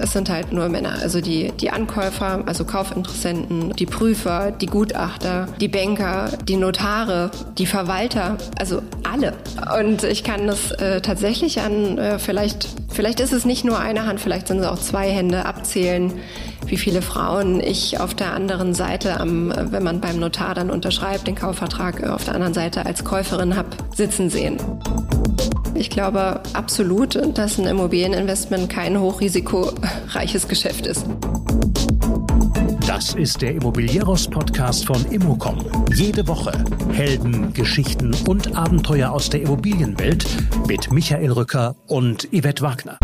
Es sind halt nur Männer, also die, die Ankäufer, also Kaufinteressenten, die Prüfer, die Gutachter, die Banker, die Notare, die Verwalter, also alle. Und ich kann das äh, tatsächlich an, äh, vielleicht, vielleicht ist es nicht nur eine Hand, vielleicht sind es auch zwei Hände abzählen, wie viele Frauen ich auf der anderen Seite, am, wenn man beim Notar dann unterschreibt, den Kaufvertrag äh, auf der anderen Seite als Käuferin habe sitzen sehen. Ich glaube absolut, dass ein Immobilieninvestment kein hochrisikoreiches Geschäft ist. Das ist der Immobilieros-Podcast von Immocom. Jede Woche Helden, Geschichten und Abenteuer aus der Immobilienwelt mit Michael Rücker und Yvette Wagner.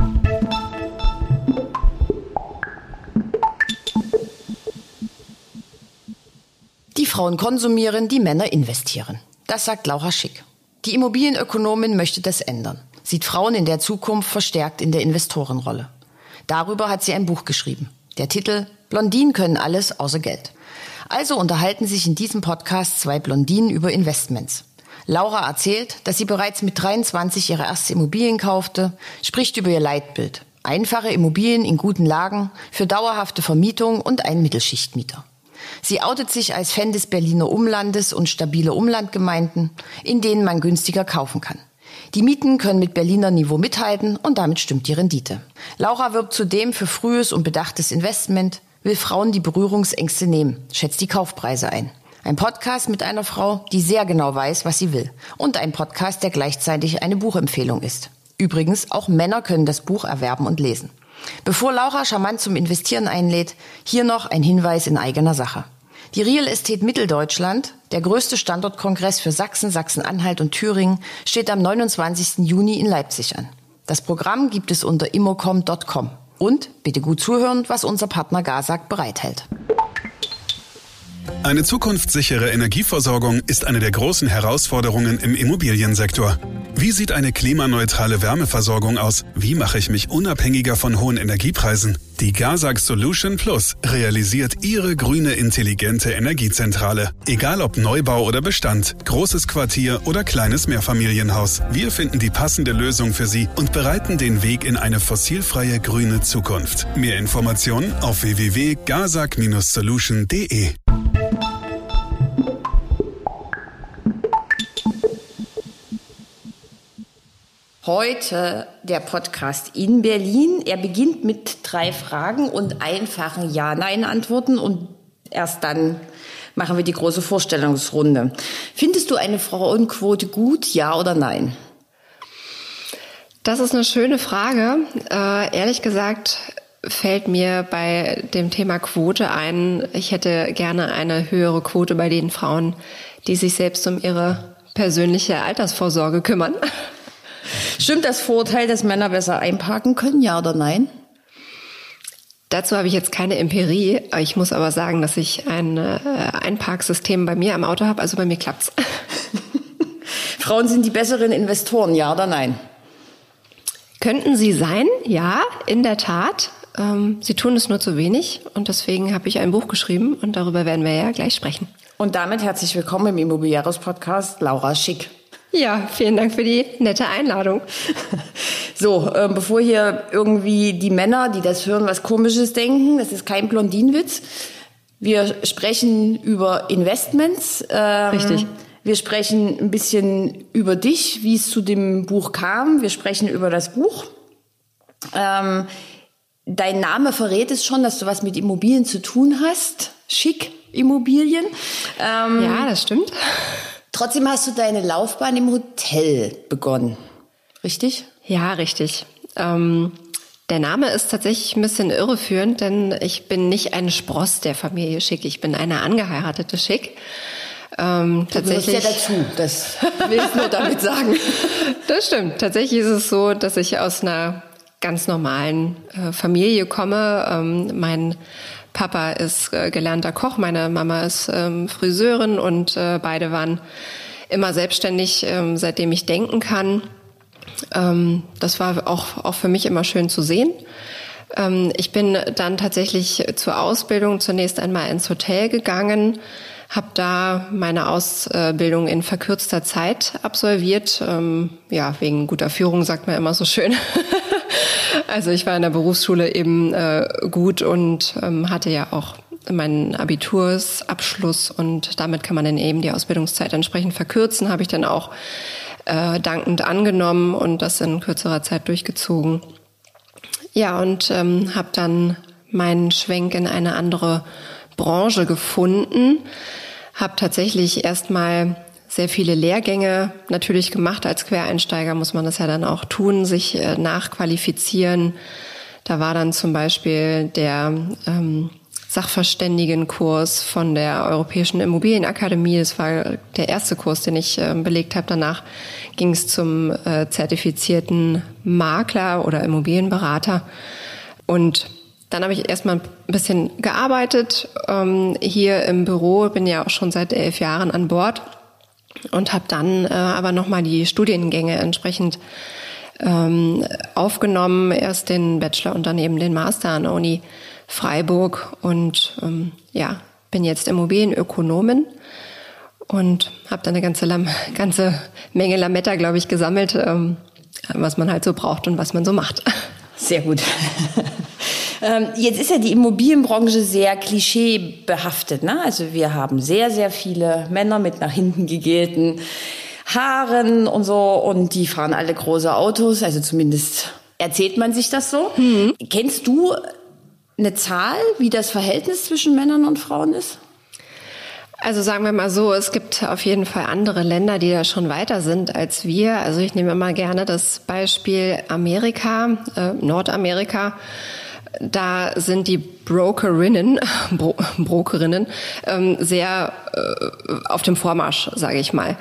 Die Frauen konsumieren, die Männer investieren. Das sagt Laura Schick. Die Immobilienökonomin möchte das ändern, sieht Frauen in der Zukunft verstärkt in der Investorenrolle. Darüber hat sie ein Buch geschrieben. Der Titel Blondinen können alles außer Geld. Also unterhalten sich in diesem Podcast zwei Blondinen über Investments. Laura erzählt, dass sie bereits mit 23 ihre erste Immobilien kaufte, spricht über ihr Leitbild. Einfache Immobilien in guten Lagen für dauerhafte Vermietung und einen Mittelschichtmieter. Sie outet sich als Fan des Berliner Umlandes und stabiler Umlandgemeinden, in denen man günstiger kaufen kann. Die Mieten können mit Berliner Niveau mithalten und damit stimmt die Rendite. Laura wirbt zudem für frühes und bedachtes Investment, will Frauen die Berührungsängste nehmen, schätzt die Kaufpreise ein. Ein Podcast mit einer Frau, die sehr genau weiß, was sie will. Und ein Podcast, der gleichzeitig eine Buchempfehlung ist. Übrigens, auch Männer können das Buch erwerben und lesen. Bevor Laura charmant zum Investieren einlädt, hier noch ein Hinweis in eigener Sache. Die Real Estate Mitteldeutschland, der größte Standortkongress für Sachsen, Sachsen-Anhalt und Thüringen, steht am 29. Juni in Leipzig an. Das Programm gibt es unter immocom.com. Und bitte gut zuhören, was unser Partner Gazak bereithält. Eine zukunftssichere Energieversorgung ist eine der großen Herausforderungen im Immobiliensektor. Wie sieht eine klimaneutrale Wärmeversorgung aus? Wie mache ich mich unabhängiger von hohen Energiepreisen? Die Gazak Solution Plus realisiert Ihre grüne intelligente Energiezentrale. Egal ob Neubau oder Bestand, großes Quartier oder kleines Mehrfamilienhaus. Wir finden die passende Lösung für Sie und bereiten den Weg in eine fossilfreie grüne Zukunft. Mehr Informationen auf www.gazak-solution.de. Heute der Podcast in Berlin. Er beginnt mit drei Fragen und einfachen Ja-Nein-Antworten und erst dann machen wir die große Vorstellungsrunde. Findest du eine Frauenquote gut, ja oder nein? Das ist eine schöne Frage. Äh, ehrlich gesagt fällt mir bei dem Thema Quote ein, ich hätte gerne eine höhere Quote bei den Frauen, die sich selbst um ihre persönliche Altersvorsorge kümmern. Stimmt das Vorurteil, dass Männer besser einparken können, ja oder nein? Dazu habe ich jetzt keine Empirie. Ich muss aber sagen, dass ich ein äh, Einparksystem bei mir am Auto habe. Also bei mir klappt's. Frauen sind die besseren Investoren, ja oder nein? Könnten sie sein? Ja, in der Tat. Ähm, sie tun es nur zu wenig und deswegen habe ich ein Buch geschrieben und darüber werden wir ja gleich sprechen. Und damit herzlich willkommen im Immobiliaros Podcast Laura Schick. Ja, vielen Dank für die nette Einladung. So, äh, bevor hier irgendwie die Männer, die das hören, was Komisches denken, das ist kein Blondinenwitz. Wir sprechen über Investments. Ähm, Richtig. Wir sprechen ein bisschen über dich, wie es zu dem Buch kam. Wir sprechen über das Buch. Ähm, dein Name verrät es schon, dass du was mit Immobilien zu tun hast. Schick Immobilien. Ähm, ja, das stimmt. Trotzdem hast du deine Laufbahn im Hotel begonnen, richtig? Ja, richtig. Ähm, der Name ist tatsächlich ein bisschen irreführend, denn ich bin nicht eine Spross der Familie Schick, ich bin eine angeheiratete Schick. Ähm, tatsächlich ja dazu, das will ich nur damit sagen. Das stimmt. Tatsächlich ist es so, dass ich aus einer ganz normalen äh, Familie komme. Ähm, mein Papa ist äh, gelernter Koch, meine Mama ist ähm, Friseurin und äh, beide waren immer selbstständig, ähm, seitdem ich denken kann. Ähm, das war auch, auch für mich immer schön zu sehen. Ähm, ich bin dann tatsächlich zur Ausbildung zunächst einmal ins Hotel gegangen, habe da meine Ausbildung in verkürzter Zeit absolviert. Ähm, ja, wegen guter Führung sagt man immer so schön. also ich war in der Berufsschule eben äh, gut und ähm, hatte ja auch meinen Abitursabschluss und damit kann man dann eben die Ausbildungszeit entsprechend verkürzen, habe ich dann auch äh, dankend angenommen und das in kürzerer Zeit durchgezogen. Ja, und ähm, habe dann meinen Schwenk in eine andere Branche gefunden, habe tatsächlich erstmal sehr viele Lehrgänge natürlich gemacht. Als Quereinsteiger muss man das ja dann auch tun, sich äh, nachqualifizieren. Da war dann zum Beispiel der ähm, Sachverständigenkurs von der Europäischen Immobilienakademie. Das war der erste Kurs, den ich äh, belegt habe. Danach ging es zum äh, zertifizierten Makler oder Immobilienberater. Und dann habe ich erstmal ein bisschen gearbeitet ähm, hier im Büro, bin ja auch schon seit elf Jahren an Bord und habe dann äh, aber nochmal die Studiengänge entsprechend ähm, aufgenommen, erst den Bachelor und dann eben den Master an der Uni Freiburg und ähm, ja, bin jetzt Immobilienökonomin und habe dann eine ganze, ganze Menge Lametta, glaube ich, gesammelt, ähm, was man halt so braucht und was man so macht. Sehr gut. Ähm, jetzt ist ja die Immobilienbranche sehr klischeebehaftet. Ne? Also wir haben sehr, sehr viele Männer mit nach hinten gegelten Haaren und so und die fahren alle große Autos. Also zumindest erzählt man sich das so. Mhm. Kennst du eine Zahl, wie das Verhältnis zwischen Männern und Frauen ist? Also sagen wir mal so, es gibt auf jeden Fall andere Länder, die da schon weiter sind als wir. Also ich nehme immer gerne das Beispiel Amerika, äh, Nordamerika. Da sind die Brokerinnen, Bro Brokerinnen ähm, sehr äh, auf dem Vormarsch, sage ich mal.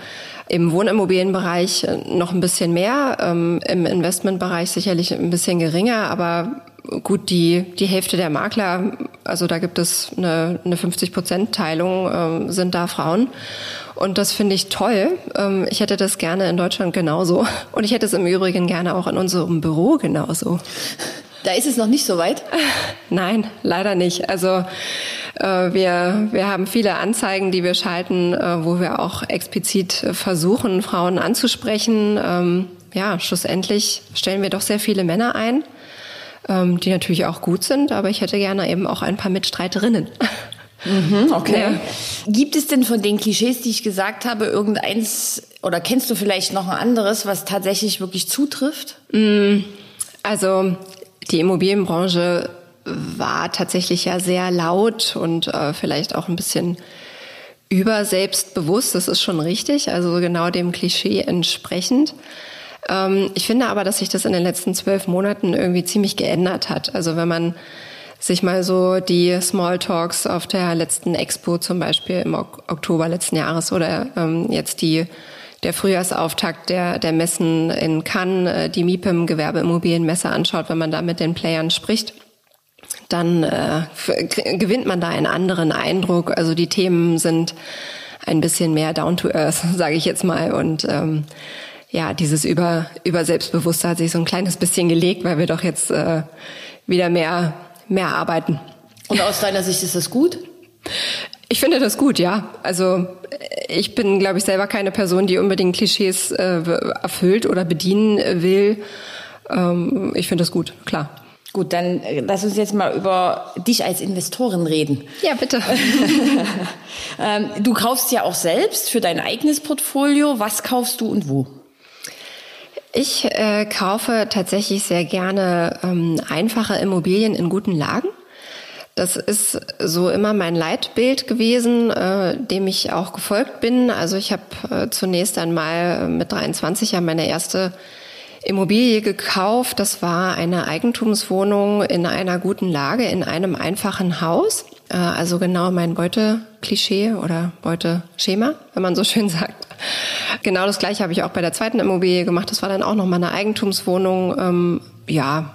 Im Wohnimmobilienbereich noch ein bisschen mehr, ähm, im Investmentbereich sicherlich ein bisschen geringer, aber gut, die, die Hälfte der Makler, also da gibt es eine, eine 50-Prozent-Teilung, ähm, sind da Frauen. Und das finde ich toll. Ähm, ich hätte das gerne in Deutschland genauso. Und ich hätte es im Übrigen gerne auch in unserem Büro genauso. Da ist es noch nicht so weit? Nein, leider nicht. Also äh, wir, wir haben viele Anzeigen, die wir schalten, äh, wo wir auch explizit versuchen, Frauen anzusprechen. Ähm, ja, schlussendlich stellen wir doch sehr viele Männer ein ähm, die natürlich auch gut sind, aber ich hätte gerne eben auch ein paar Mitstreiterinnen. Mhm, okay. Ja. Gibt es denn von den Klischees, die ich gesagt habe, irgendeins oder kennst du vielleicht noch ein anderes, was tatsächlich wirklich zutrifft? Mm, also die Immobilienbranche war tatsächlich ja sehr laut und äh, vielleicht auch ein bisschen über selbstbewusst. Das ist schon richtig, also genau dem Klischee entsprechend. Ähm, ich finde aber, dass sich das in den letzten zwölf Monaten irgendwie ziemlich geändert hat. Also wenn man sich mal so die Smalltalks auf der letzten Expo zum Beispiel im Oktober letzten Jahres oder ähm, jetzt die der Frühjahrsauftakt der, der Messen in Cannes, äh, die MIPIM Gewerbeimmobilienmesse anschaut, wenn man da mit den Playern spricht, dann äh, gewinnt man da einen anderen Eindruck. Also die Themen sind ein bisschen mehr down to earth, sage ich jetzt mal. Und ähm, ja, dieses über, über Selbstbewusstsein hat sich so ein kleines bisschen gelegt, weil wir doch jetzt äh, wieder mehr, mehr arbeiten. Und aus deiner Sicht ist das gut? Ich finde das gut, ja. Also ich bin, glaube ich, selber keine Person, die unbedingt Klischees äh, erfüllt oder bedienen will. Ähm, ich finde das gut, klar. Gut, dann äh, lass uns jetzt mal über dich als Investorin reden. Ja, bitte. ähm, du kaufst ja auch selbst für dein eigenes Portfolio. Was kaufst du und wo? Ich äh, kaufe tatsächlich sehr gerne ähm, einfache Immobilien in guten Lagen. Das ist so immer mein Leitbild gewesen, äh, dem ich auch gefolgt bin. Also ich habe äh, zunächst einmal mit 23 ja meine erste Immobilie gekauft. Das war eine Eigentumswohnung in einer guten Lage, in einem einfachen Haus. Äh, also genau mein Beuteklischee oder Beuteschema, wenn man so schön sagt. Genau das gleiche habe ich auch bei der zweiten Immobilie gemacht. Das war dann auch noch mal eine Eigentumswohnung. Ähm, ja.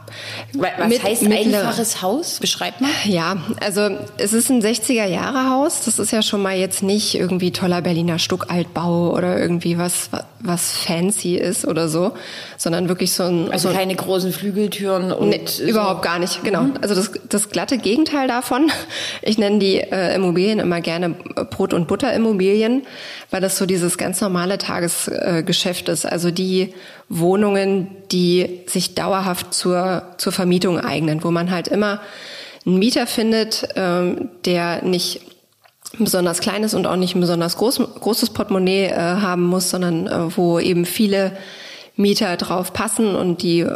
Was mit, heißt einfaches Haus? Beschreib mal. Ja, also es ist ein 60er Jahre Haus. Das ist ja schon mal jetzt nicht irgendwie toller Berliner Stuckaltbau oder irgendwie was was fancy ist oder so, sondern wirklich so ein also so keine großen Flügeltüren und nee, so. überhaupt gar nicht. Genau. Mhm. Also das das glatte Gegenteil davon. Ich nenne die äh, Immobilien immer gerne Brot und Butter Immobilien, weil das so dieses ganz normale Tagesgeschäft ist. Also die Wohnungen, die sich dauerhaft zur, zur Vermietung eignen, wo man halt immer einen Mieter findet, ähm, der nicht besonders kleines und auch nicht ein besonders groß, großes Portemonnaie äh, haben muss, sondern äh, wo eben viele Mieter drauf passen und die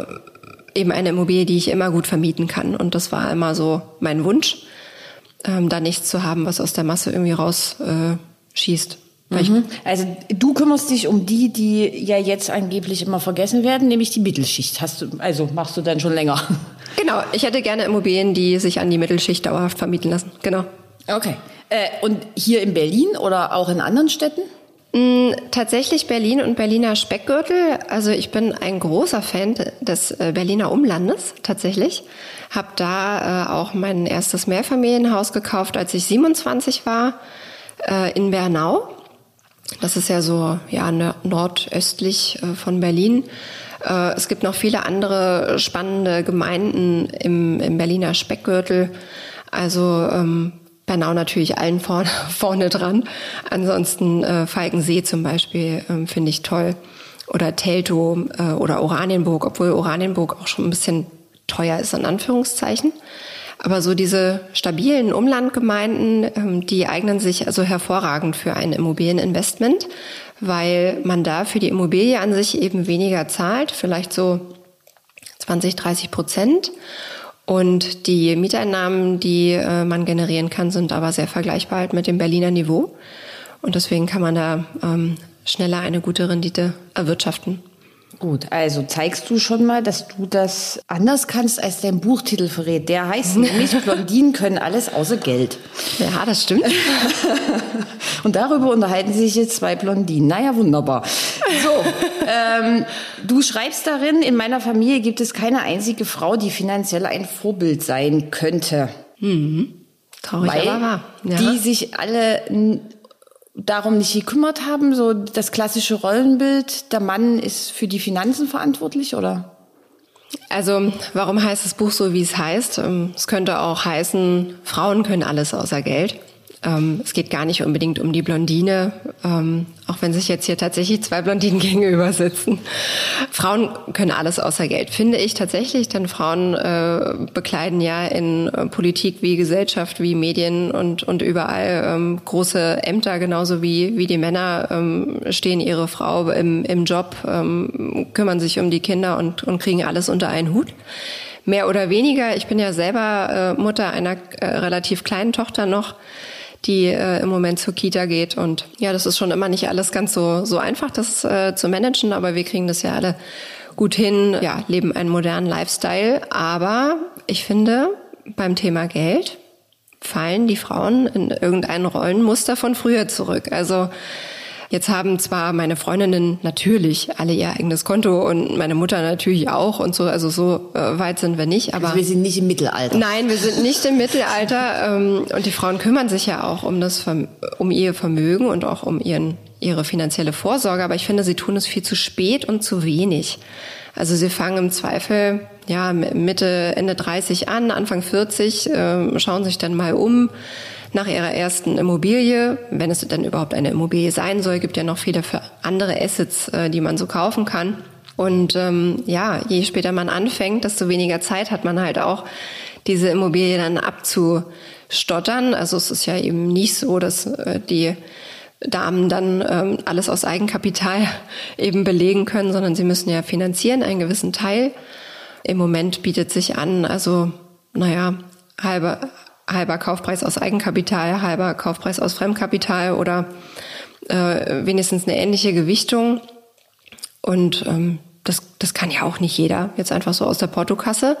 eben eine Immobilie, die ich immer gut vermieten kann. Und das war immer so mein Wunsch, ähm, da nichts zu haben, was aus der Masse irgendwie rausschießt. Äh, mhm. Also du kümmerst dich um die, die ja jetzt angeblich immer vergessen werden, nämlich die Mittelschicht. Hast du, also machst du dann schon länger? Genau, ich hätte gerne Immobilien, die sich an die Mittelschicht dauerhaft vermieten lassen. Genau. Okay. Äh, und hier in Berlin oder auch in anderen Städten? Mm, tatsächlich Berlin und Berliner Speckgürtel. Also ich bin ein großer Fan des äh, Berliner Umlandes tatsächlich. Hab da äh, auch mein erstes Mehrfamilienhaus gekauft, als ich 27 war, äh, in Bernau. Das ist ja so ja nordöstlich äh, von Berlin. Äh, es gibt noch viele andere spannende Gemeinden im, im Berliner Speckgürtel. Also ähm, Bernau natürlich allen vorne, vorne dran. Ansonsten äh, Falkensee zum Beispiel ähm, finde ich toll. Oder Teltow äh, oder Oranienburg, obwohl Oranienburg auch schon ein bisschen teuer ist, in Anführungszeichen. Aber so diese stabilen Umlandgemeinden, ähm, die eignen sich also hervorragend für ein Immobilieninvestment, weil man da für die Immobilie an sich eben weniger zahlt, vielleicht so 20, 30 Prozent. Und die Mieteinnahmen, die äh, man generieren kann, sind aber sehr vergleichbar halt mit dem Berliner Niveau. Und deswegen kann man da ähm, schneller eine gute Rendite erwirtschaften. Gut, also zeigst du schon mal, dass du das anders kannst, als dein Buchtitel verrät. Der heißt nämlich, Blondinen können alles außer Geld. Ja, das stimmt. Und darüber unterhalten sich jetzt zwei Blondinen. Naja, wunderbar. So, ähm, du schreibst darin, in meiner Familie gibt es keine einzige Frau, die finanziell ein Vorbild sein könnte. Mhm. Traurig, weil aber wahr. Ja. Die sich alle darum nicht gekümmert haben, so das klassische Rollenbild, der Mann ist für die Finanzen verantwortlich, oder? Also, warum heißt das Buch so, wie es heißt? Ähm, es könnte auch heißen, Frauen können alles außer Geld. Ähm, es geht gar nicht unbedingt um die Blondine, ähm, auch wenn sich jetzt hier tatsächlich zwei Blondinen gegenüber sitzen. Frauen können alles außer Geld, finde ich tatsächlich, denn Frauen äh, bekleiden ja in äh, Politik wie Gesellschaft, wie Medien und, und überall ähm, große Ämter, genauso wie, wie die Männer ähm, stehen ihre Frau im, im Job, ähm, kümmern sich um die Kinder und, und kriegen alles unter einen Hut mehr oder weniger. Ich bin ja selber äh, Mutter einer äh, relativ kleinen Tochter noch die äh, im Moment zur Kita geht. Und ja, das ist schon immer nicht alles ganz so, so einfach, das äh, zu managen, aber wir kriegen das ja alle gut hin, ja, leben einen modernen Lifestyle. Aber ich finde, beim Thema Geld fallen die Frauen in irgendein Rollenmuster von früher zurück. Also Jetzt haben zwar meine Freundinnen natürlich alle ihr eigenes Konto und meine Mutter natürlich auch und so, also so äh, weit sind wir nicht. Aber also wir sind nicht im Mittelalter. Nein, wir sind nicht im Mittelalter ähm, und die Frauen kümmern sich ja auch um das, um ihr Vermögen und auch um ihren ihre finanzielle Vorsorge, aber ich finde, sie tun es viel zu spät und zu wenig. Also sie fangen im Zweifel ja Mitte Ende 30 an, Anfang 40, äh, schauen sich dann mal um nach ihrer ersten Immobilie, wenn es denn überhaupt eine Immobilie sein soll, gibt ja noch viele für andere Assets, äh, die man so kaufen kann. Und ähm, ja, je später man anfängt, desto weniger Zeit hat man halt auch, diese Immobilie dann abzustottern. Also es ist ja eben nicht so, dass äh, die Damen dann ähm, alles aus Eigenkapital eben belegen können, sondern sie müssen ja finanzieren, einen gewissen Teil. Im Moment bietet sich an, also naja, halbe, halber Kaufpreis aus Eigenkapital, halber Kaufpreis aus Fremdkapital oder äh, wenigstens eine ähnliche Gewichtung. Und ähm, das, das kann ja auch nicht jeder jetzt einfach so aus der Portokasse.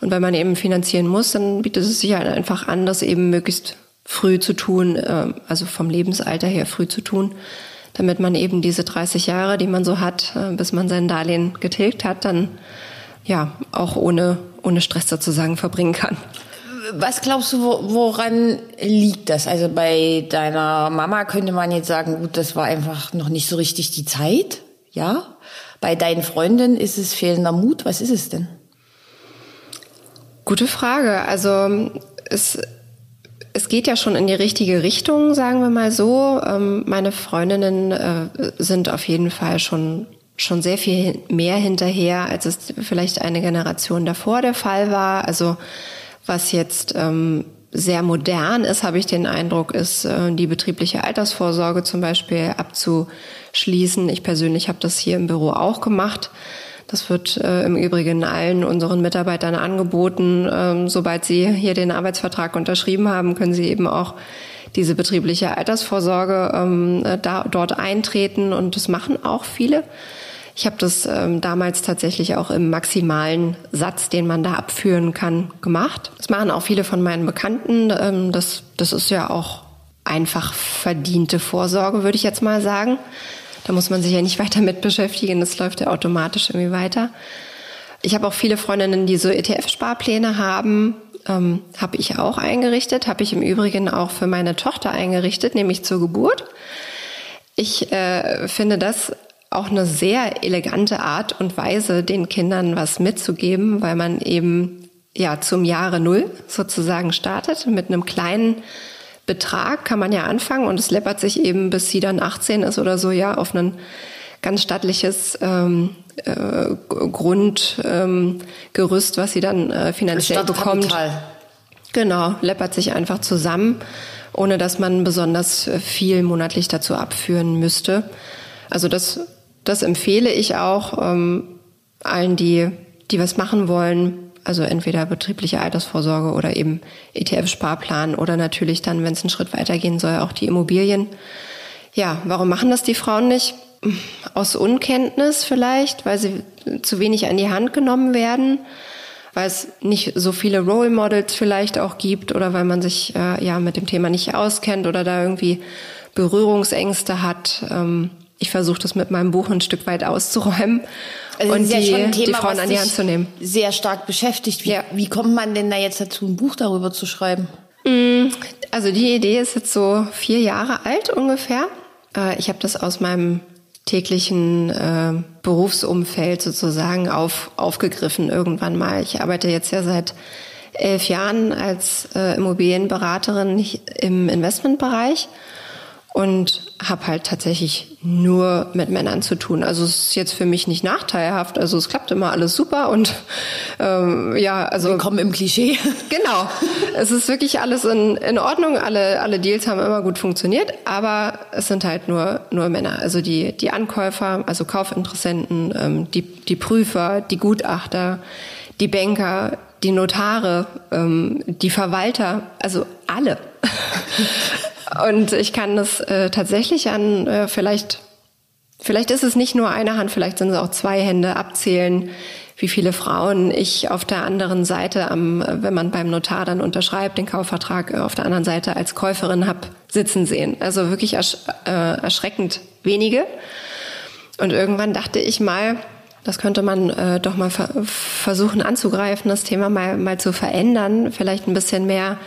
Und wenn man eben finanzieren muss, dann bietet es sich halt einfach an, das eben möglichst früh zu tun, äh, also vom Lebensalter her früh zu tun, damit man eben diese 30 Jahre, die man so hat, äh, bis man sein Darlehen getilgt hat, dann ja auch ohne, ohne Stress sozusagen verbringen kann. Was glaubst du, woran liegt das? Also bei deiner Mama könnte man jetzt sagen, gut, das war einfach noch nicht so richtig die Zeit, ja? Bei deinen Freundinnen ist es fehlender Mut. Was ist es denn? Gute Frage. Also es, es geht ja schon in die richtige Richtung, sagen wir mal so. Ähm, meine Freundinnen äh, sind auf jeden Fall schon schon sehr viel mehr hinterher, als es vielleicht eine Generation davor der Fall war. Also was jetzt ähm, sehr modern ist, habe ich den Eindruck, ist äh, die betriebliche Altersvorsorge zum Beispiel abzuschließen. Ich persönlich habe das hier im Büro auch gemacht. Das wird äh, im Übrigen allen unseren Mitarbeitern angeboten. Ähm, sobald sie hier den Arbeitsvertrag unterschrieben haben, können sie eben auch diese betriebliche Altersvorsorge ähm, da, dort eintreten und das machen auch viele. Ich habe das ähm, damals tatsächlich auch im maximalen Satz, den man da abführen kann, gemacht. Das machen auch viele von meinen Bekannten. Ähm, das, das ist ja auch einfach verdiente Vorsorge, würde ich jetzt mal sagen. Da muss man sich ja nicht weiter mit beschäftigen. Das läuft ja automatisch irgendwie weiter. Ich habe auch viele Freundinnen, die so ETF-Sparpläne haben. Ähm, habe ich auch eingerichtet. Habe ich im Übrigen auch für meine Tochter eingerichtet, nämlich zur Geburt. Ich äh, finde das auch eine sehr elegante Art und Weise, den Kindern was mitzugeben, weil man eben ja zum Jahre Null sozusagen startet. Mit einem kleinen Betrag kann man ja anfangen und es läppert sich eben, bis sie dann 18 ist oder so, ja, auf ein ganz stattliches ähm, äh, Grundgerüst, ähm, was sie dann äh, finanziell bekommt. Genau, läppert sich einfach zusammen, ohne dass man besonders viel monatlich dazu abführen müsste. Also das das empfehle ich auch ähm, allen, die, die was machen wollen. Also entweder betriebliche Altersvorsorge oder eben ETF-Sparplan oder natürlich dann, wenn es einen Schritt weitergehen soll, auch die Immobilien. Ja, warum machen das die Frauen nicht? Aus Unkenntnis vielleicht, weil sie zu wenig an die Hand genommen werden, weil es nicht so viele Role Models vielleicht auch gibt oder weil man sich äh, ja mit dem Thema nicht auskennt oder da irgendwie Berührungsängste hat. Ähm, ich versuche das mit meinem Buch ein Stück weit auszuräumen also und die, ja Thema, die Frauen an die Hand zu nehmen. Sehr stark beschäftigt. Wie, ja. wie kommt man denn da jetzt dazu, ein Buch darüber zu schreiben? Mm, also die Idee ist jetzt so vier Jahre alt ungefähr. Äh, ich habe das aus meinem täglichen äh, Berufsumfeld sozusagen auf, aufgegriffen irgendwann mal. Ich arbeite jetzt ja seit elf Jahren als äh, Immobilienberaterin im Investmentbereich und habe halt tatsächlich nur mit Männern zu tun. Also es ist jetzt für mich nicht nachteilhaft. Also es klappt immer alles super und ähm, ja, also willkommen im Klischee. Genau, es ist wirklich alles in, in Ordnung. Alle alle Deals haben immer gut funktioniert, aber es sind halt nur nur Männer. Also die die Ankäufer, also Kaufinteressenten, ähm, die die Prüfer, die Gutachter, die Banker, die Notare, ähm, die Verwalter, also alle. Und ich kann das äh, tatsächlich an äh, vielleicht, vielleicht ist es nicht nur eine Hand, vielleicht sind es auch zwei Hände abzählen, wie viele Frauen ich auf der anderen Seite, am, wenn man beim Notar dann unterschreibt, den Kaufvertrag äh, auf der anderen Seite als Käuferin hab sitzen sehen. Also wirklich ersch äh, erschreckend wenige. Und irgendwann dachte ich mal, das könnte man äh, doch mal ver versuchen anzugreifen, das Thema mal, mal zu verändern, vielleicht ein bisschen mehr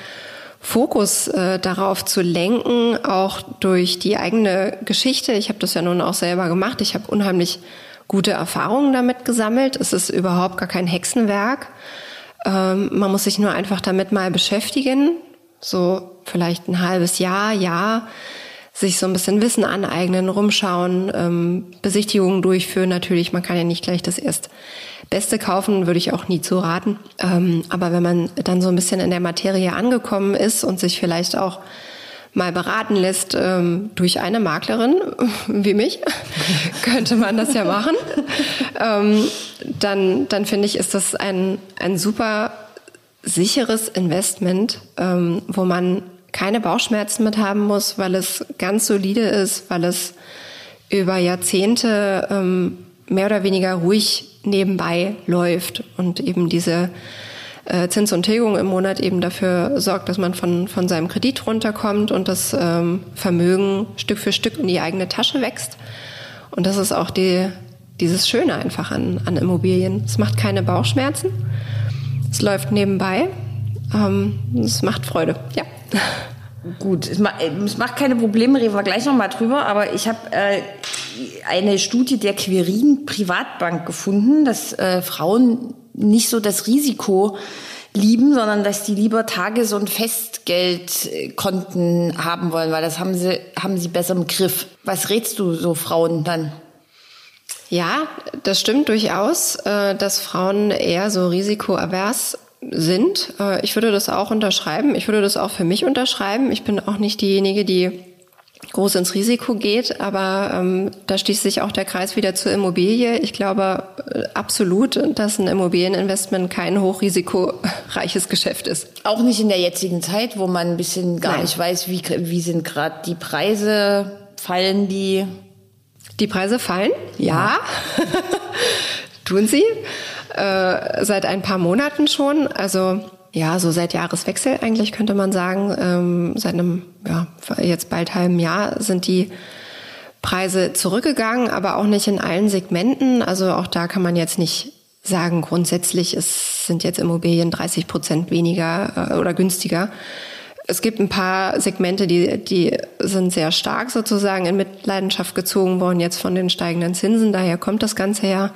Fokus äh, darauf zu lenken, auch durch die eigene Geschichte. Ich habe das ja nun auch selber gemacht. Ich habe unheimlich gute Erfahrungen damit gesammelt. Es ist überhaupt gar kein Hexenwerk. Ähm, man muss sich nur einfach damit mal beschäftigen, so vielleicht ein halbes Jahr, Jahr, sich so ein bisschen Wissen aneignen, rumschauen, ähm, Besichtigungen durchführen. Natürlich, man kann ja nicht gleich das erst Beste kaufen würde ich auch nie zu raten. Ähm, aber wenn man dann so ein bisschen in der Materie angekommen ist und sich vielleicht auch mal beraten lässt ähm, durch eine Maklerin wie mich, könnte man das ja machen. ähm, dann, dann finde ich, ist das ein, ein super sicheres Investment, ähm, wo man keine Bauchschmerzen mit haben muss, weil es ganz solide ist, weil es über Jahrzehnte ähm, mehr oder weniger ruhig nebenbei läuft und eben diese äh, Zins und Tilgung im Monat eben dafür sorgt, dass man von, von seinem Kredit runterkommt und das ähm, Vermögen Stück für Stück in die eigene Tasche wächst. Und das ist auch die, dieses Schöne einfach an, an Immobilien. Es macht keine Bauchschmerzen. Es läuft nebenbei. Ähm, es macht Freude, ja. Gut, es, macht keine Probleme, reden wir gleich nochmal drüber, aber ich habe äh, eine Studie der Quirin Privatbank gefunden, dass äh, Frauen nicht so das Risiko lieben, sondern dass die lieber Tages- und Festgeldkonten haben wollen, weil das haben sie, haben sie besser im Griff. Was rätst du so Frauen dann? Ja, das stimmt durchaus, äh, dass Frauen eher so risikoavers sind. Äh, ich würde das auch unterschreiben. Ich würde das auch für mich unterschreiben. Ich bin auch nicht diejenige, die groß ins Risiko geht, aber ähm, da schließt sich auch der Kreis wieder zur Immobilie. Ich glaube äh, absolut, dass ein Immobilieninvestment kein hochrisikoreiches Geschäft ist. Auch nicht in der jetzigen Zeit, wo man ein bisschen gar Nein. nicht weiß, wie, wie sind gerade die Preise, fallen die? Die Preise fallen, ja, tun sie. Äh, seit ein paar Monaten schon. Also ja, so seit Jahreswechsel eigentlich könnte man sagen. Ähm, seit einem, ja, jetzt bald halben Jahr sind die Preise zurückgegangen, aber auch nicht in allen Segmenten. Also auch da kann man jetzt nicht sagen, grundsätzlich es sind jetzt Immobilien 30 Prozent weniger äh, oder günstiger. Es gibt ein paar Segmente, die, die sind sehr stark sozusagen in Mitleidenschaft gezogen worden jetzt von den steigenden Zinsen. Daher kommt das Ganze her.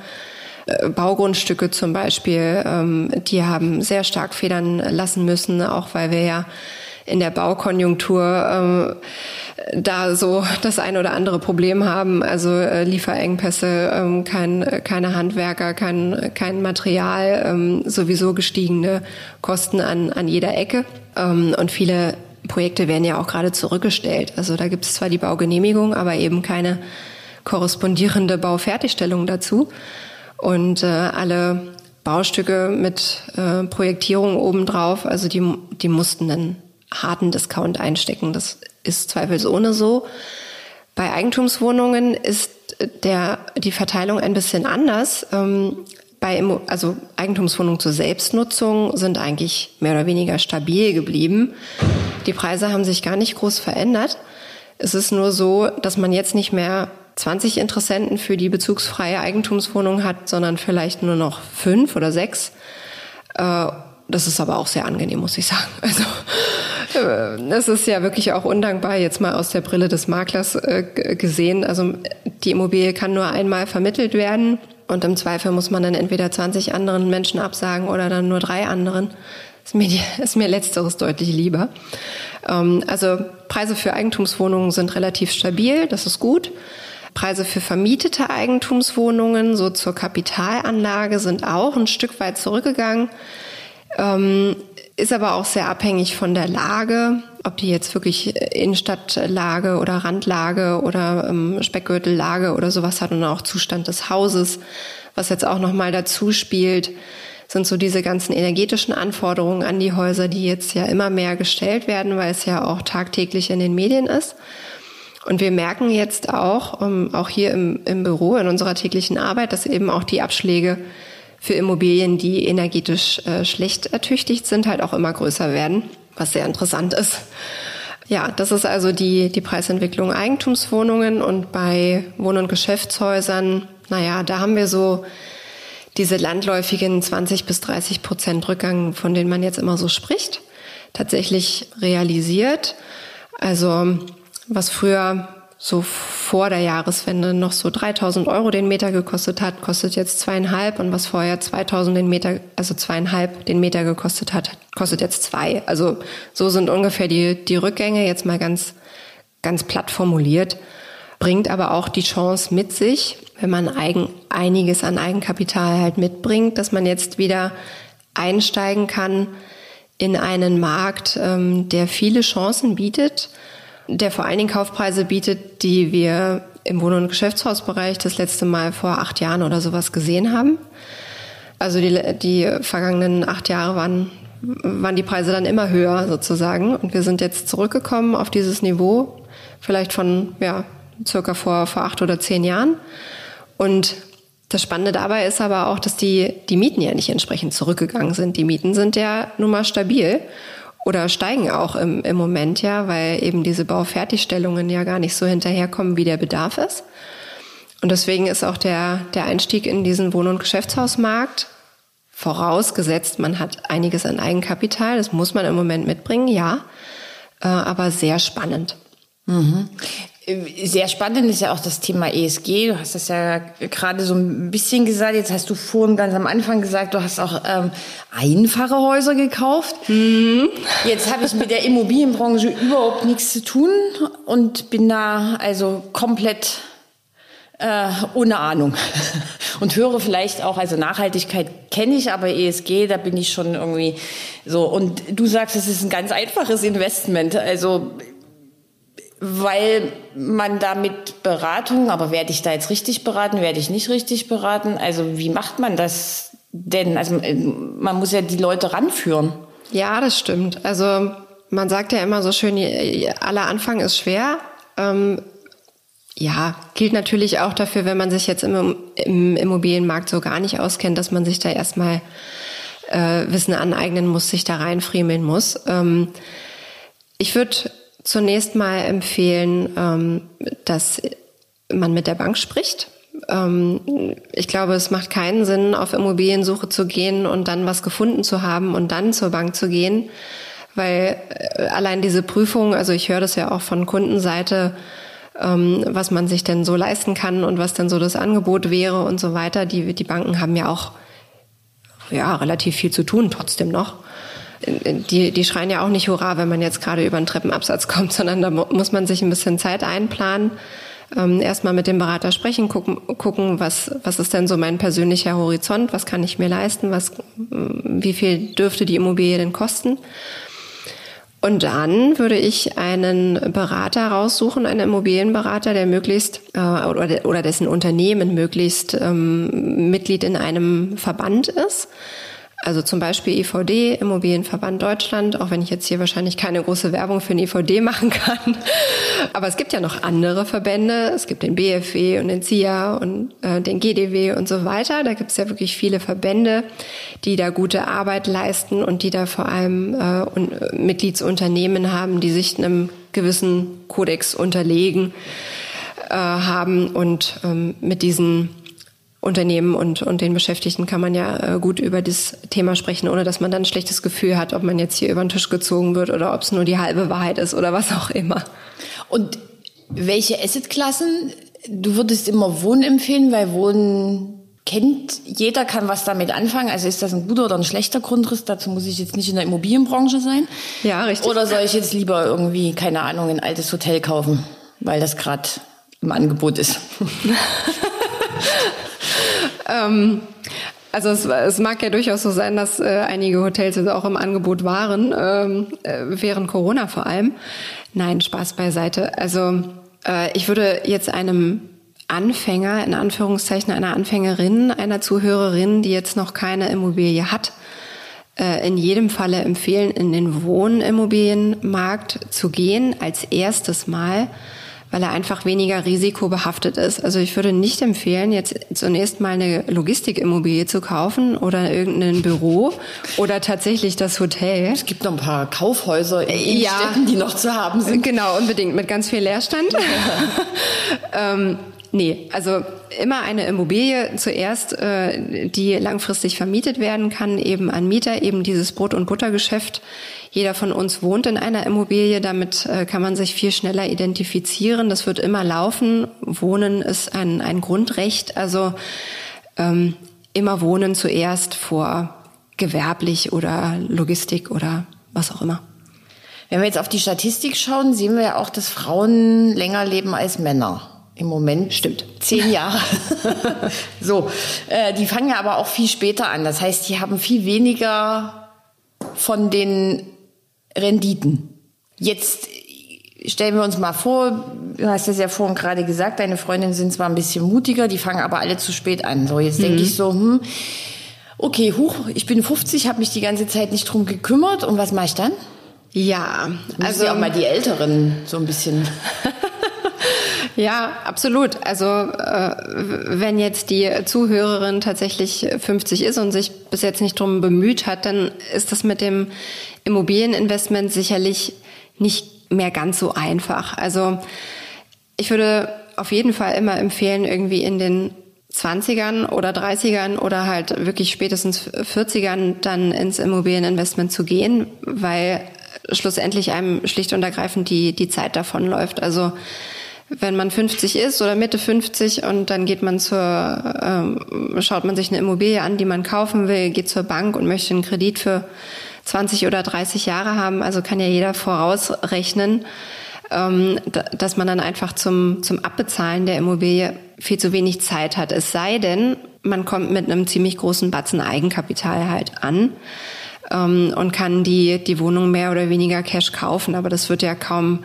Äh, Baugrundstücke zum Beispiel, ähm, die haben sehr stark federn lassen müssen, auch weil wir ja in der Baukonjunktur äh, da so das ein oder andere Problem haben, also äh, Lieferengpässe, ähm, kein, keine Handwerker, kein, kein Material, ähm, sowieso gestiegene Kosten an, an jeder Ecke. Ähm, und viele Projekte werden ja auch gerade zurückgestellt. Also da gibt es zwar die Baugenehmigung, aber eben keine korrespondierende Baufertigstellung dazu. Und äh, alle Baustücke mit äh, Projektierung obendrauf, also die, die mussten einen harten Discount einstecken. Das ist zweifelsohne so. Bei Eigentumswohnungen ist der, die Verteilung ein bisschen anders. Ähm, bei, also Eigentumswohnungen zur Selbstnutzung sind eigentlich mehr oder weniger stabil geblieben. Die Preise haben sich gar nicht groß verändert. Es ist nur so, dass man jetzt nicht mehr 20 Interessenten für die bezugsfreie Eigentumswohnung hat, sondern vielleicht nur noch fünf oder sechs. Äh, das ist aber auch sehr angenehm, muss ich sagen. Also es ist ja wirklich auch undankbar, jetzt mal aus der Brille des Maklers äh, gesehen. Also die Immobilie kann nur einmal vermittelt werden und im Zweifel muss man dann entweder 20 anderen Menschen absagen oder dann nur drei anderen. Ist mir, ist mir letzteres deutlich lieber. Ähm, also Preise für Eigentumswohnungen sind relativ stabil, das ist gut. Preise für vermietete Eigentumswohnungen, so zur Kapitalanlage, sind auch ein Stück weit zurückgegangen. Ähm, ist aber auch sehr abhängig von der Lage, ob die jetzt wirklich Innenstadtlage oder Randlage oder ähm, Speckgürtellage oder sowas hat und auch Zustand des Hauses, was jetzt auch nochmal dazu spielt, sind so diese ganzen energetischen Anforderungen an die Häuser, die jetzt ja immer mehr gestellt werden, weil es ja auch tagtäglich in den Medien ist. Und wir merken jetzt auch, um, ähm, auch hier im, im Büro, in unserer täglichen Arbeit, dass eben auch die Abschläge für Immobilien, die energetisch äh, schlecht ertüchtigt sind, halt auch immer größer werden, was sehr interessant ist. Ja, das ist also die, die Preisentwicklung Eigentumswohnungen und bei Wohn- und Geschäftshäusern, naja, da haben wir so diese landläufigen 20 bis 30 Prozent Rückgang, von denen man jetzt immer so spricht, tatsächlich realisiert. Also was früher so vor der Jahreswende noch so 3000 Euro den Meter gekostet hat, kostet jetzt zweieinhalb. Und was vorher 2000 den Meter, also zweieinhalb den Meter gekostet hat, kostet jetzt zwei. Also so sind ungefähr die, die Rückgänge jetzt mal ganz, ganz platt formuliert, bringt aber auch die Chance mit sich, wenn man eigen, einiges an Eigenkapital halt mitbringt, dass man jetzt wieder einsteigen kann in einen Markt, ähm, der viele Chancen bietet der vor allen Dingen Kaufpreise bietet, die wir im Wohn- und Geschäftshausbereich das letzte Mal vor acht Jahren oder sowas gesehen haben. Also die, die vergangenen acht Jahre waren, waren die Preise dann immer höher sozusagen. Und wir sind jetzt zurückgekommen auf dieses Niveau, vielleicht von ja, circa vor, vor acht oder zehn Jahren. Und das Spannende dabei ist aber auch, dass die, die Mieten ja nicht entsprechend zurückgegangen sind. Die Mieten sind ja nun mal stabil oder steigen auch im, im Moment ja, weil eben diese Baufertigstellungen ja gar nicht so hinterherkommen, wie der Bedarf ist. Und deswegen ist auch der, der Einstieg in diesen Wohn- und Geschäftshausmarkt vorausgesetzt, man hat einiges an Eigenkapital, das muss man im Moment mitbringen, ja, äh, aber sehr spannend. Mhm. Sehr spannend ist ja auch das Thema ESG. Du hast das ja gerade so ein bisschen gesagt. Jetzt hast du vorhin ganz am Anfang gesagt, du hast auch ähm, einfache Häuser gekauft. Mhm. Jetzt habe ich mit der Immobilienbranche überhaupt nichts zu tun und bin da also komplett Äh, ohne Ahnung. Und höre vielleicht auch, also Nachhaltigkeit kenne ich, aber ESG, da bin ich schon irgendwie so. Und du sagst, es ist ein ganz einfaches Investment. Also weil man da mit Beratung, aber werde ich da jetzt richtig beraten, werde ich nicht richtig beraten? Also wie macht man das denn? Also man muss ja die Leute ranführen. Ja, das stimmt. Also man sagt ja immer so schön, aller Anfang ist schwer. Ähm, ja, gilt natürlich auch dafür, wenn man sich jetzt im, im Immobilienmarkt so gar nicht auskennt, dass man sich da erstmal äh, Wissen aneignen muss, sich da reinfriemeln muss. Ähm, ich würde zunächst mal empfehlen, ähm, dass man mit der Bank spricht. Ähm, ich glaube, es macht keinen Sinn, auf Immobiliensuche zu gehen und dann was gefunden zu haben und dann zur Bank zu gehen, weil äh, allein diese Prüfung, also ich höre das ja auch von Kundenseite, ähm, was man sich denn so leisten kann und was denn so das Angebot wäre und so weiter. Die, die Banken haben ja auch ja, relativ viel zu tun trotzdem noch. Die, die schreien ja auch nicht Hurra, wenn man jetzt gerade über einen Treppenabsatz kommt, sondern da muss man sich ein bisschen Zeit einplanen. Ähm, erstmal mit dem Berater sprechen, gucken, gucken, was, was ist denn so mein persönlicher Horizont, was kann ich mir leisten, was, wie viel dürfte die Immobilie denn kosten. Und dann würde ich einen Berater raussuchen, einen Immobilienberater, der möglichst äh, oder, oder dessen Unternehmen möglichst ähm, Mitglied in einem Verband ist. Also zum Beispiel IVD, Immobilienverband Deutschland, auch wenn ich jetzt hier wahrscheinlich keine große Werbung für den IVD machen kann. Aber es gibt ja noch andere Verbände. Es gibt den BFW und den CIA und äh, den GDW und so weiter. Da gibt es ja wirklich viele Verbände, die da gute Arbeit leisten und die da vor allem äh, und, äh, Mitgliedsunternehmen haben, die sich einem gewissen Kodex unterlegen äh, haben und ähm, mit diesen Unternehmen und, und den Beschäftigten kann man ja äh, gut über das Thema sprechen, ohne dass man dann ein schlechtes Gefühl hat, ob man jetzt hier über den Tisch gezogen wird oder ob es nur die halbe Wahrheit ist oder was auch immer. Und welche Assetklassen? Du würdest immer Wohnen empfehlen, weil Wohnen kennt jeder, kann was damit anfangen. Also ist das ein guter oder ein schlechter Grundriss? Dazu muss ich jetzt nicht in der Immobilienbranche sein. Ja, richtig. Oder soll ich jetzt lieber irgendwie, keine Ahnung, ein altes Hotel kaufen, weil das gerade im Angebot ist? Ähm, also es, es, mag ja durchaus so sein, dass äh, einige Hotels jetzt auch im Angebot waren, ähm, äh, während Corona vor allem. Nein, Spaß beiseite. Also äh, ich würde jetzt einem Anfänger, in Anführungszeichen einer Anfängerin, einer Zuhörerin, die jetzt noch keine Immobilie hat, äh, in jedem Falle empfehlen, in den Wohnimmobilienmarkt zu gehen, als erstes Mal weil er einfach weniger risikobehaftet ist. Also ich würde nicht empfehlen, jetzt zunächst mal eine Logistikimmobilie zu kaufen oder irgendein Büro oder tatsächlich das Hotel. Es gibt noch ein paar Kaufhäuser in ja, Städten, die noch zu haben sind. Genau, unbedingt, mit ganz viel Leerstand. Ja. ähm, Nee, also immer eine Immobilie zuerst, äh, die langfristig vermietet werden kann, eben an Mieter, eben dieses Brot- und Buttergeschäft. Jeder von uns wohnt in einer Immobilie, damit äh, kann man sich viel schneller identifizieren. Das wird immer laufen. Wohnen ist ein, ein Grundrecht, also ähm, immer wohnen zuerst vor gewerblich oder Logistik oder was auch immer. Wenn wir jetzt auf die Statistik schauen, sehen wir ja auch, dass Frauen länger leben als Männer. Im Moment stimmt. Zehn Jahre. so, äh, die fangen ja aber auch viel später an. Das heißt, die haben viel weniger von den Renditen. Jetzt stellen wir uns mal vor, du hast es ja vorhin gerade gesagt, deine Freundinnen sind zwar ein bisschen mutiger, die fangen aber alle zu spät an. So, jetzt mhm. denke ich so, hm, okay, huch, ich bin 50, habe mich die ganze Zeit nicht drum gekümmert und was mache ich dann? Ja, also auch mal die Älteren so ein bisschen Ja, absolut. Also äh, wenn jetzt die Zuhörerin tatsächlich 50 ist und sich bis jetzt nicht drum bemüht hat, dann ist das mit dem Immobilieninvestment sicherlich nicht mehr ganz so einfach. Also ich würde auf jeden Fall immer empfehlen, irgendwie in den 20ern oder 30ern oder halt wirklich spätestens 40ern dann ins Immobilieninvestment zu gehen, weil schlussendlich einem schlicht und ergreifend die, die Zeit davonläuft. Also wenn man 50 ist oder Mitte 50 und dann geht man zur, ähm, schaut man sich eine Immobilie an, die man kaufen will, geht zur Bank und möchte einen Kredit für 20 oder 30 Jahre haben, also kann ja jeder vorausrechnen, ähm, dass man dann einfach zum, zum Abbezahlen der Immobilie viel zu wenig Zeit hat. Es sei denn, man kommt mit einem ziemlich großen Batzen Eigenkapital halt an ähm, und kann die, die Wohnung mehr oder weniger Cash kaufen. Aber das wird ja kaum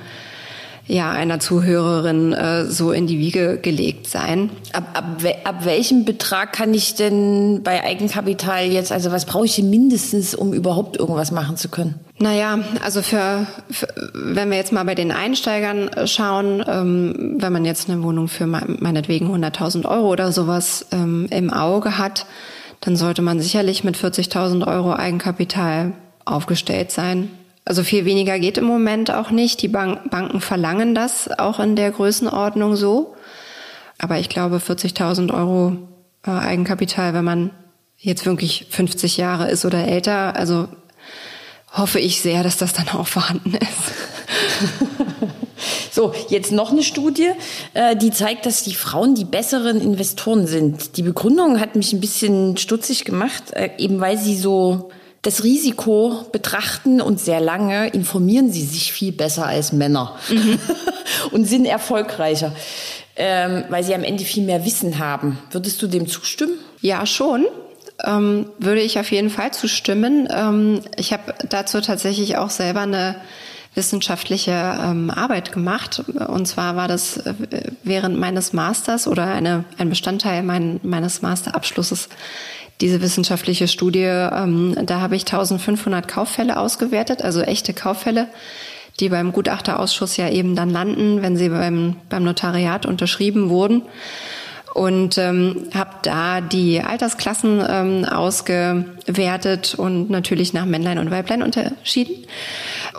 ja, einer Zuhörerin äh, so in die Wiege gelegt sein. Ab, ab, ab welchem Betrag kann ich denn bei Eigenkapital jetzt, also was brauche ich denn mindestens, um überhaupt irgendwas machen zu können? Naja, also für, für wenn wir jetzt mal bei den Einsteigern äh, schauen, ähm, wenn man jetzt eine Wohnung für meinetwegen 100.000 Euro oder sowas ähm, im Auge hat, dann sollte man sicherlich mit 40.000 Euro Eigenkapital aufgestellt sein. Also viel weniger geht im Moment auch nicht. Die Bank Banken verlangen das auch in der Größenordnung so. Aber ich glaube 40.000 Euro äh, Eigenkapital, wenn man jetzt wirklich 50 Jahre ist oder älter, also hoffe ich sehr, dass das dann auch vorhanden ist. So, jetzt noch eine Studie, äh, die zeigt, dass die Frauen die besseren Investoren sind. Die Begründung hat mich ein bisschen stutzig gemacht, äh, eben weil sie so das Risiko betrachten und sehr lange informieren sie sich viel besser als Männer mhm. und sind erfolgreicher, ähm, weil sie am Ende viel mehr Wissen haben. Würdest du dem zustimmen? Ja, schon. Ähm, würde ich auf jeden Fall zustimmen. Ähm, ich habe dazu tatsächlich auch selber eine wissenschaftliche ähm, Arbeit gemacht. Und zwar war das äh, während meines Masters oder eine, ein Bestandteil mein, meines Masterabschlusses diese wissenschaftliche Studie, ähm, da habe ich 1500 Kauffälle ausgewertet, also echte Kauffälle, die beim Gutachterausschuss ja eben dann landen, wenn sie beim, beim Notariat unterschrieben wurden. Und ähm, habe da die Altersklassen ähm, ausgewertet und natürlich nach Männlein und Weiblein unterschieden.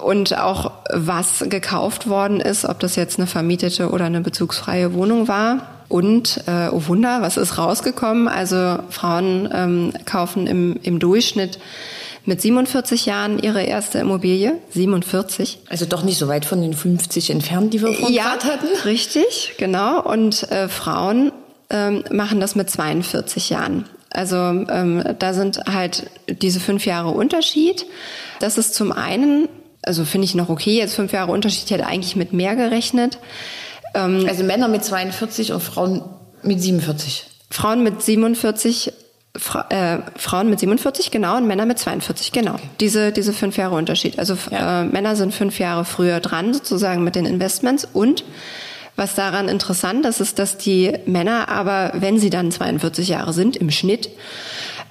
Und auch was gekauft worden ist, ob das jetzt eine vermietete oder eine bezugsfreie Wohnung war. Und, äh, oh Wunder, was ist rausgekommen? Also Frauen ähm, kaufen im, im Durchschnitt mit 47 Jahren ihre erste Immobilie. 47. Also doch nicht so weit von den 50 entfernt, die wir vorhin ja, hatten. Richtig, genau. Und äh, Frauen ähm, machen das mit 42 Jahren. Also ähm, da sind halt diese fünf Jahre Unterschied. Das ist zum einen, also finde ich noch okay, jetzt fünf Jahre Unterschied, ich hätte eigentlich mit mehr gerechnet. Ähm, also Männer mit 42 und Frauen mit 47. Frauen mit 47 Fra äh, Frauen mit 47, genau, und Männer mit 42, genau. Okay. Diese, diese fünf Jahre Unterschied. Also ja. äh, Männer sind fünf Jahre früher dran, sozusagen mit den Investments. Und was daran interessant ist, ist, dass die Männer aber, wenn sie dann 42 Jahre sind, im Schnitt,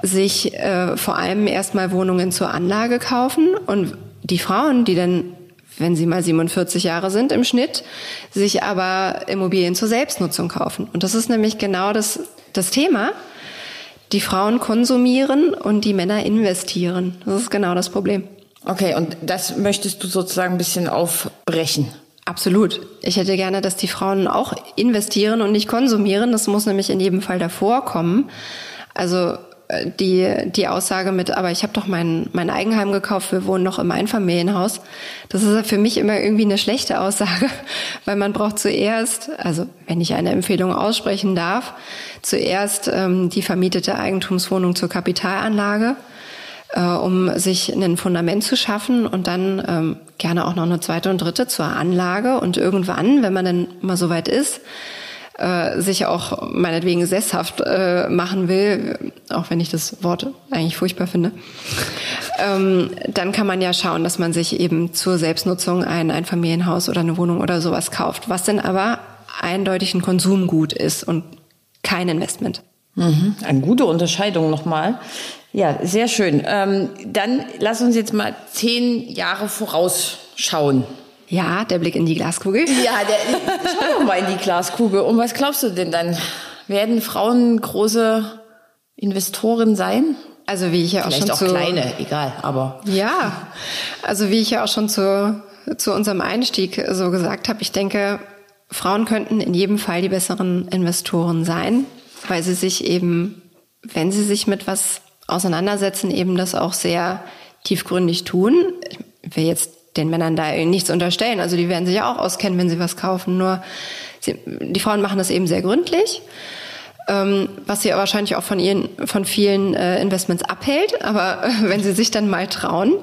sich äh, vor allem erstmal Wohnungen zur Anlage kaufen. Und die Frauen, die dann wenn sie mal 47 Jahre sind im Schnitt, sich aber Immobilien zur Selbstnutzung kaufen. Und das ist nämlich genau das, das Thema. Die Frauen konsumieren und die Männer investieren. Das ist genau das Problem. Okay, und das möchtest du sozusagen ein bisschen aufbrechen. Absolut. Ich hätte gerne, dass die Frauen auch investieren und nicht konsumieren. Das muss nämlich in jedem Fall davor kommen. Also die, die Aussage mit, aber ich habe doch mein, mein Eigenheim gekauft, wir wohnen noch im Einfamilienhaus. Das ist für mich immer irgendwie eine schlechte Aussage, weil man braucht zuerst, also wenn ich eine Empfehlung aussprechen darf, zuerst ähm, die vermietete Eigentumswohnung zur Kapitalanlage, äh, um sich ein Fundament zu schaffen und dann ähm, gerne auch noch eine zweite und dritte zur Anlage und irgendwann, wenn man dann mal so weit ist, äh, sich auch meinetwegen sesshaft äh, machen will, auch wenn ich das Wort eigentlich furchtbar finde, ähm, dann kann man ja schauen, dass man sich eben zur Selbstnutzung ein Einfamilienhaus oder eine Wohnung oder sowas kauft, was denn aber eindeutig ein Konsumgut ist und kein Investment. Mhm. Eine gute Unterscheidung nochmal. Ja, sehr schön. Ähm, dann lass uns jetzt mal zehn Jahre vorausschauen. Ja, der Blick in die Glaskugel. Ja, der, schau doch mal in die Glaskugel. Und was glaubst du denn dann? Werden Frauen große Investoren sein? Also wie ich ja auch Vielleicht schon auch zu, kleine, egal, aber ja, also wie ich ja auch schon zu zu unserem Einstieg so gesagt habe, ich denke, Frauen könnten in jedem Fall die besseren Investoren sein, weil sie sich eben, wenn sie sich mit was auseinandersetzen, eben das auch sehr tiefgründig tun. Ich will jetzt den Männern da nichts unterstellen. Also die werden sich ja auch auskennen, wenn sie was kaufen. Nur sie, die Frauen machen das eben sehr gründlich, ähm, was sie wahrscheinlich auch von ihren von vielen äh, Investments abhält. Aber äh, wenn sie sich dann mal trauen,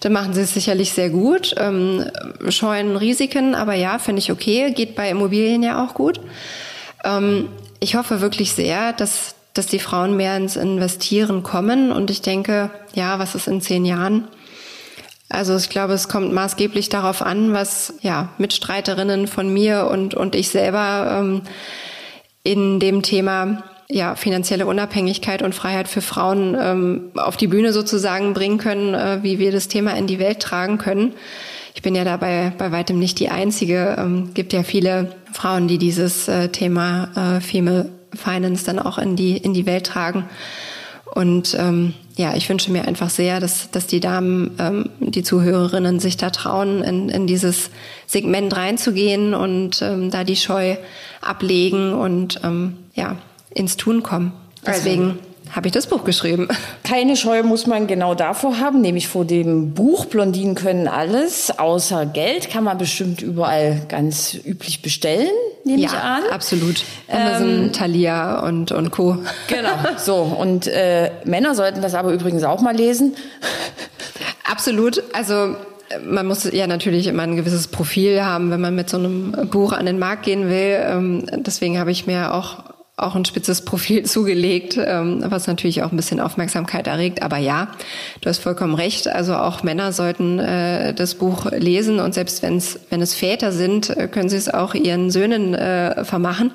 dann machen sie es sicherlich sehr gut, ähm, scheuen Risiken. Aber ja, finde ich okay, geht bei Immobilien ja auch gut. Ähm, ich hoffe wirklich sehr, dass, dass die Frauen mehr ins Investieren kommen. Und ich denke, ja, was ist in zehn Jahren? Also ich glaube, es kommt maßgeblich darauf an, was ja Mitstreiterinnen von mir und, und ich selber ähm, in dem Thema ja, finanzielle Unabhängigkeit und Freiheit für Frauen ähm, auf die Bühne sozusagen bringen können, äh, wie wir das Thema in die Welt tragen können. Ich bin ja dabei bei weitem nicht die Einzige. Ähm, gibt ja viele Frauen, die dieses äh, Thema äh, Female Finance dann auch in die, in die Welt tragen. Und ähm, ja, ich wünsche mir einfach sehr, dass, dass die Damen, ähm, die Zuhörerinnen sich da trauen, in, in dieses Segment reinzugehen und ähm, da die Scheu ablegen und ähm, ja, ins Tun kommen. Also Deswegen. Also habe ich das Buch geschrieben. Keine Scheu muss man genau davor haben, nämlich vor dem Buch Blondinen können alles, außer Geld, kann man bestimmt überall ganz üblich bestellen, nehme ja, ich an. absolut. Amazon, ähm, Thalia und, und Co. Genau, so. Und äh, Männer sollten das aber übrigens auch mal lesen. Absolut. Also man muss ja natürlich immer ein gewisses Profil haben, wenn man mit so einem Buch an den Markt gehen will. Ähm, deswegen habe ich mir auch auch ein spitzes Profil zugelegt, ähm, was natürlich auch ein bisschen Aufmerksamkeit erregt. Aber ja, du hast vollkommen recht. Also auch Männer sollten äh, das Buch lesen und selbst wenn's, wenn es Väter sind, äh, können sie es auch ihren Söhnen äh, vermachen.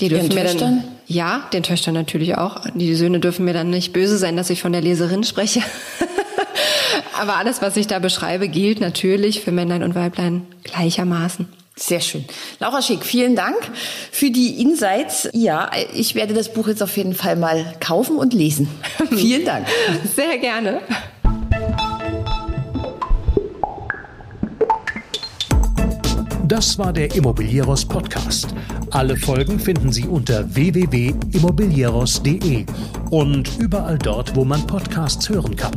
Die dürfen mir dann, ja, den Töchtern natürlich auch. Die Söhne dürfen mir dann nicht böse sein, dass ich von der Leserin spreche. Aber alles, was ich da beschreibe, gilt natürlich für Männlein und Weiblein gleichermaßen. Sehr schön. Laura Schick, vielen Dank für die Insights. Ja, ich werde das Buch jetzt auf jeden Fall mal kaufen und lesen. vielen Dank. Sehr gerne. Das war der Immobilieros Podcast. Alle Folgen finden Sie unter www.immobilieros.de und überall dort, wo man Podcasts hören kann.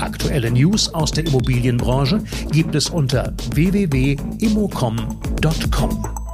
Aktuelle News aus der Immobilienbranche gibt es unter www.immocom.com.